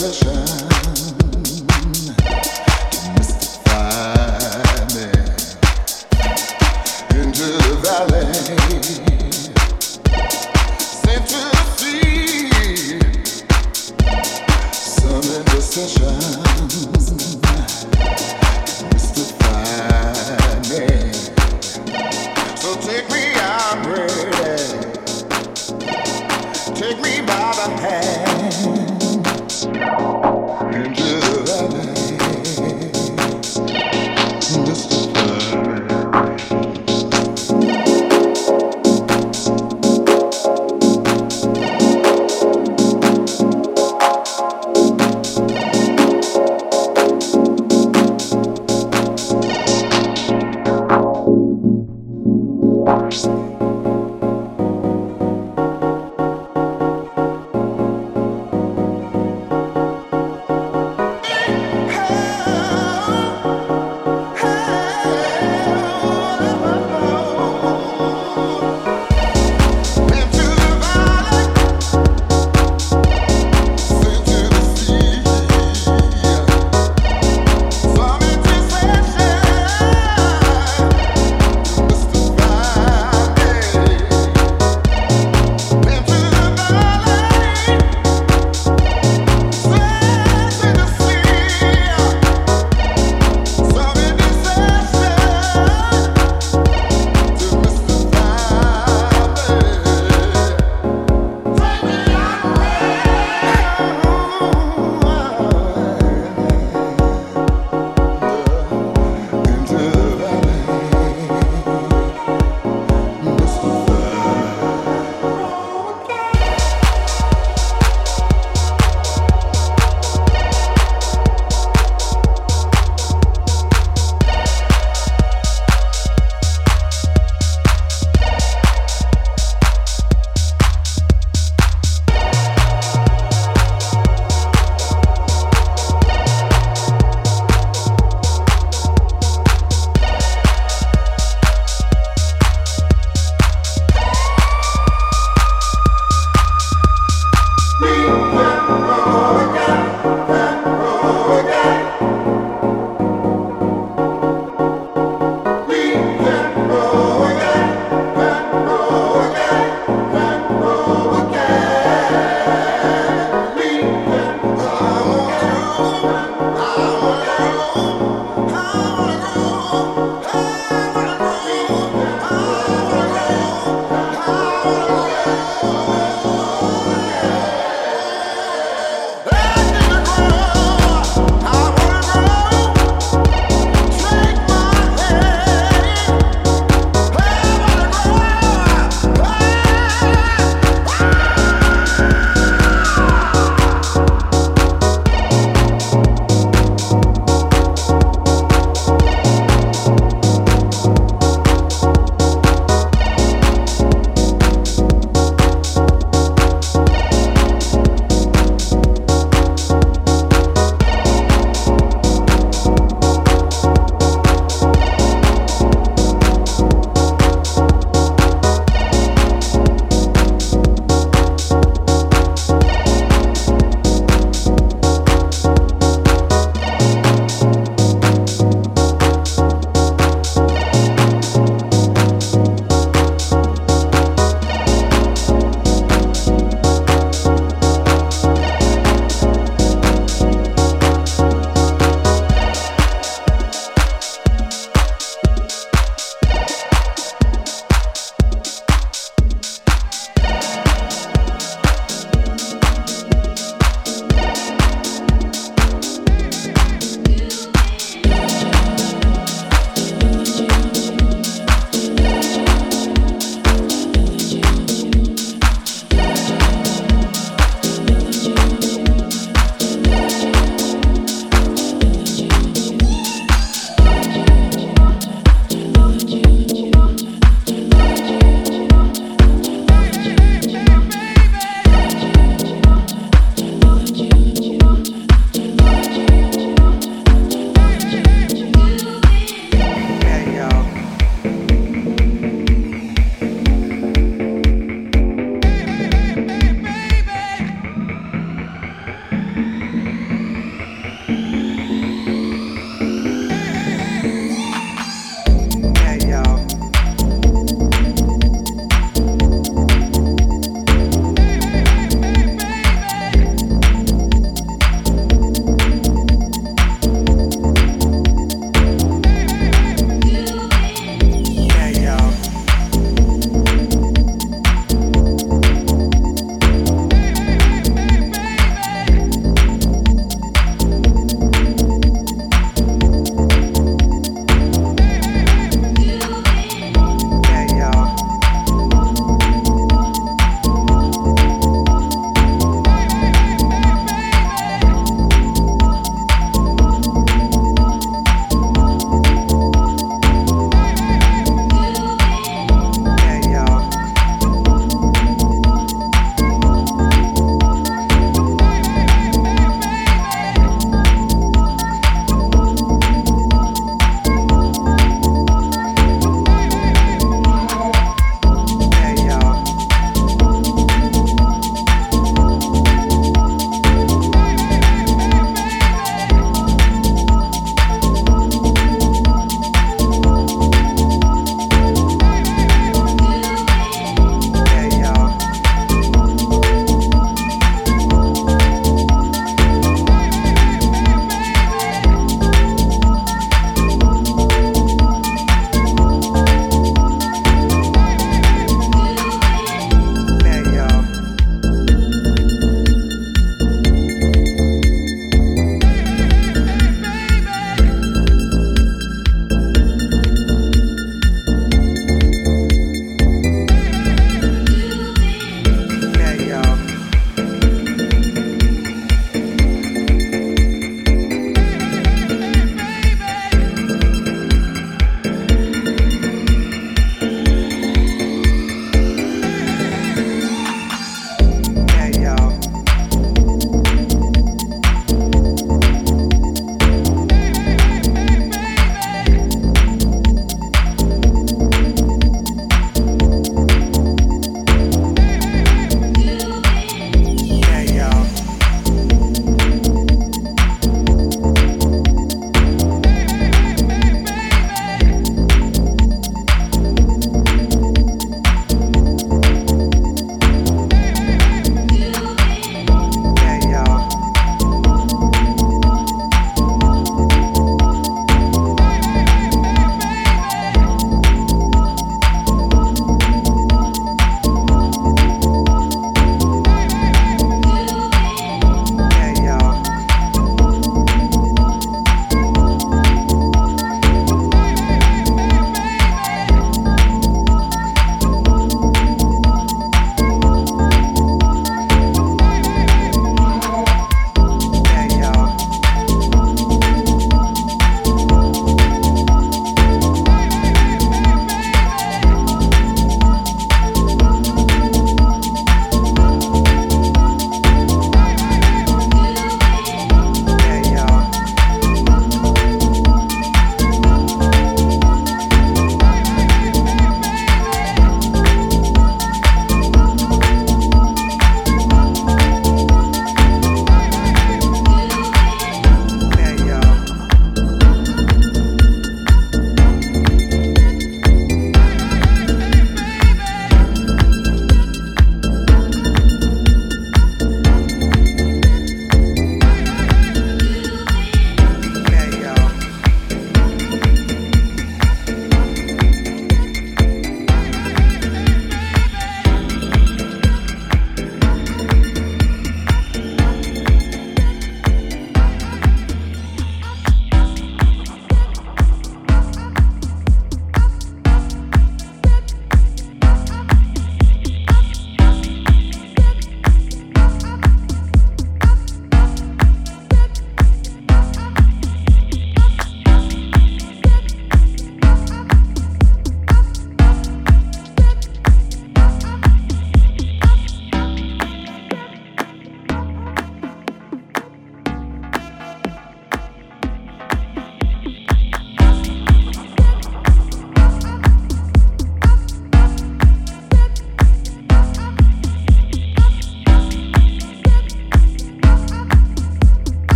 pressure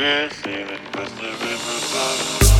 We're sailing past the river. bottom.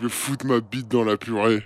Je vais foutre ma bite dans la purée.